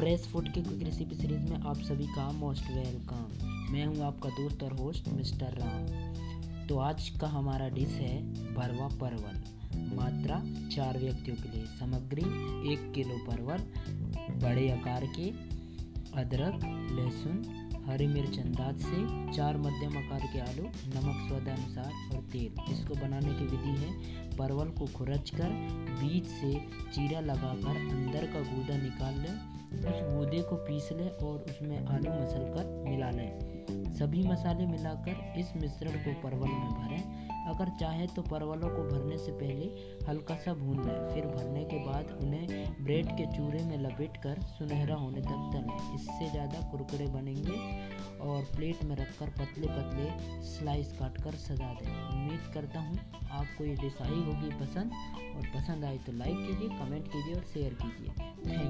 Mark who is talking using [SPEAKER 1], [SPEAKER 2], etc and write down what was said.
[SPEAKER 1] Fresh food की quick recipe series में आप सभी का मोस्ट वेलकम मैं हूँ आपका दोस्त और होस्ट मिस्टर राम। तो आज का हमारा डिश है भरवा परवल। मात्रा चार व्यक्तियों के लिए। सामग्री एक किलो परवल, बड़े आकार के, अदरक, लहसुन, हरी मिर्च अंदाज से, चार मध्यम आकार के आलू, नमक स्वाद अनुसार और तेल। इसको बनाने की विधि है परवल को खुरच कर, बीज से चीरा लगाकर अंदर का गूदा निकाल लें। उस गूदे को पीस लें और उसमें आलू मसल कर मिला लें। सभी मसाले मिलाकर इस मिश्रण को परवल में भरें। अगर चाहे तो परवलों को भरने से पहले हल्का सा भून लें। फिर भरने के बाद उन्हें ब्रेड के चूरे में लपेट कर सुनहरा होने तक तलें। इससे ज़्यादा कुरकुरे बनेंगे और प्लेट में रखकर पतले पतले स्लाइस काट कर सजा दें। उम्मीद करता हूँ आपको ये डिश आई होगी पसंद। और पसंद आई तो लाइक कीजिए, कमेंट कीजिए और शेयर कीजिए। थैंक